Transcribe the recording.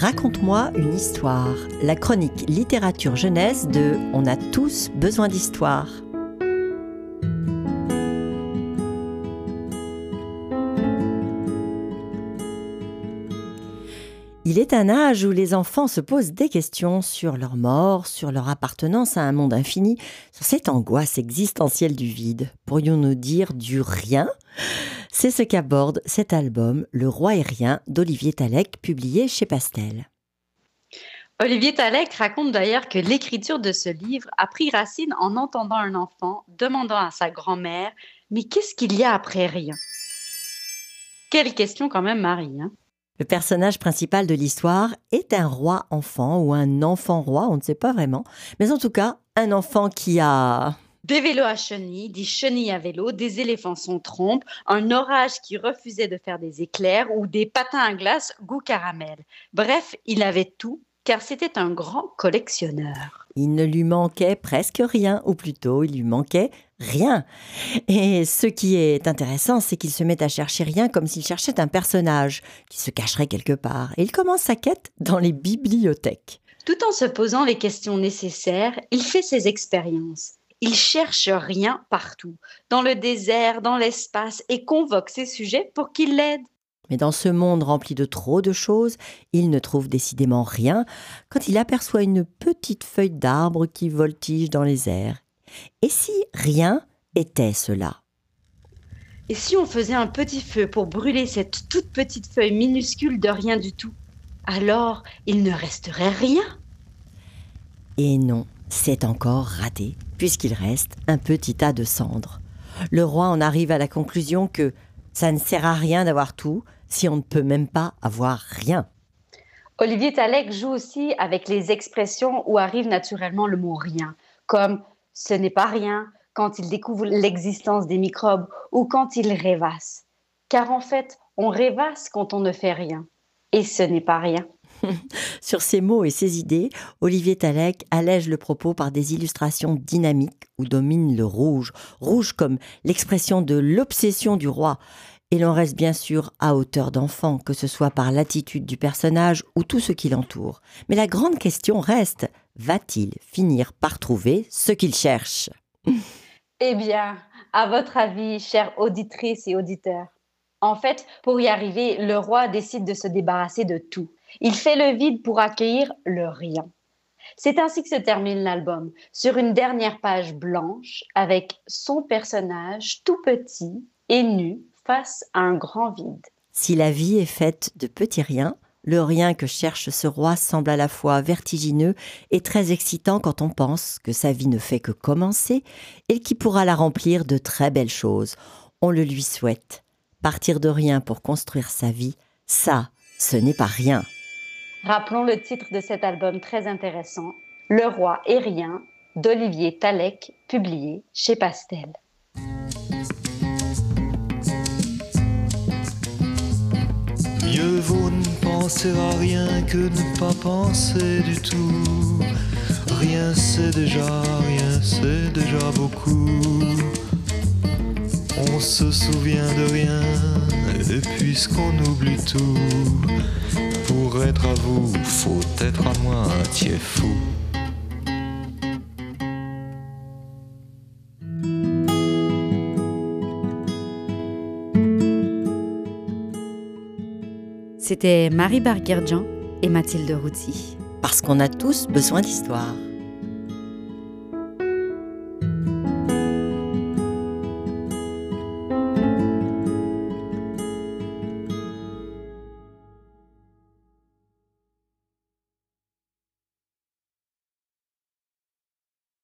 Raconte-moi une histoire, la chronique littérature jeunesse de On a tous besoin d'histoire. Il est un âge où les enfants se posent des questions sur leur mort, sur leur appartenance à un monde infini, sur cette angoisse existentielle du vide. Pourrions-nous dire du rien? C'est ce qu'aborde cet album Le Roi et Rien d'Olivier Talek, publié chez Pastel. Olivier Talek raconte d'ailleurs que l'écriture de ce livre a pris racine en entendant un enfant demandant à sa grand-mère Mais qu'est-ce qu'il y a après rien? Quelle question quand même, Marie. Hein le personnage principal de l'histoire est un roi enfant ou un enfant roi, on ne sait pas vraiment, mais en tout cas un enfant qui a des vélos à chenilles, des chenilles à vélo, des éléphants sans trompe, un orage qui refusait de faire des éclairs ou des patins à glace goût caramel. Bref, il avait tout car c'était un grand collectionneur. Il ne lui manquait presque rien, ou plutôt il lui manquait rien. Et ce qui est intéressant, c'est qu'il se met à chercher rien comme s'il cherchait un personnage qui se cacherait quelque part. Et il commence sa quête dans les bibliothèques. Tout en se posant les questions nécessaires, il fait ses expériences. Il cherche rien partout, dans le désert, dans l'espace, et convoque ses sujets pour qu'ils l'aident. Mais dans ce monde rempli de trop de choses, il ne trouve décidément rien quand il aperçoit une petite feuille d'arbre qui voltige dans les airs. Et si rien était cela? Et si on faisait un petit feu pour brûler cette toute petite feuille minuscule de rien du tout? Alors il ne resterait rien? Et non, c'est encore raté, puisqu'il reste un petit tas de cendres. Le roi en arrive à la conclusion que ça ne sert à rien d'avoir tout si on ne peut même pas avoir rien. Olivier Talek joue aussi avec les expressions où arrive naturellement le mot rien, comme ce n'est pas rien quand il découvre l'existence des microbes ou quand il rêvasse. Car en fait, on rêvasse quand on ne fait rien. Et ce n'est pas rien. Sur ces mots et ces idées, Olivier Talek allège le propos par des illustrations dynamiques où domine le rouge, rouge comme l'expression de l'obsession du roi. Et l'on reste bien sûr à hauteur d'enfant, que ce soit par l'attitude du personnage ou tout ce qui l'entoure. Mais la grande question reste, va-t-il finir par trouver ce qu'il cherche? Eh bien, à votre avis, chères auditrices et auditeurs, en fait, pour y arriver, le roi décide de se débarrasser de tout. Il fait le vide pour accueillir le rien. C'est ainsi que se termine l'album, sur une dernière page blanche avec son personnage tout petit et nu face à un grand vide. Si la vie est faite de petits riens, le rien que cherche ce roi semble à la fois vertigineux et très excitant quand on pense que sa vie ne fait que commencer et qu'il pourra la remplir de très belles choses. On le lui souhaite. Partir de rien pour construire sa vie, ça, ce n'est pas rien. Rappelons le titre de cet album très intéressant, Le roi et rien, d'Olivier Talek, publié chez Pastel. Mieux vaut ne penser à rien que ne pas penser du tout. Rien c'est déjà, rien c'est déjà beaucoup. On se souvient de rien, et puisqu'on oublie tout, pour être à vous, faut être à moi un tiers fou. C'était Marie Barguerdjan et Mathilde Routy. Parce qu'on a tous besoin d'histoire.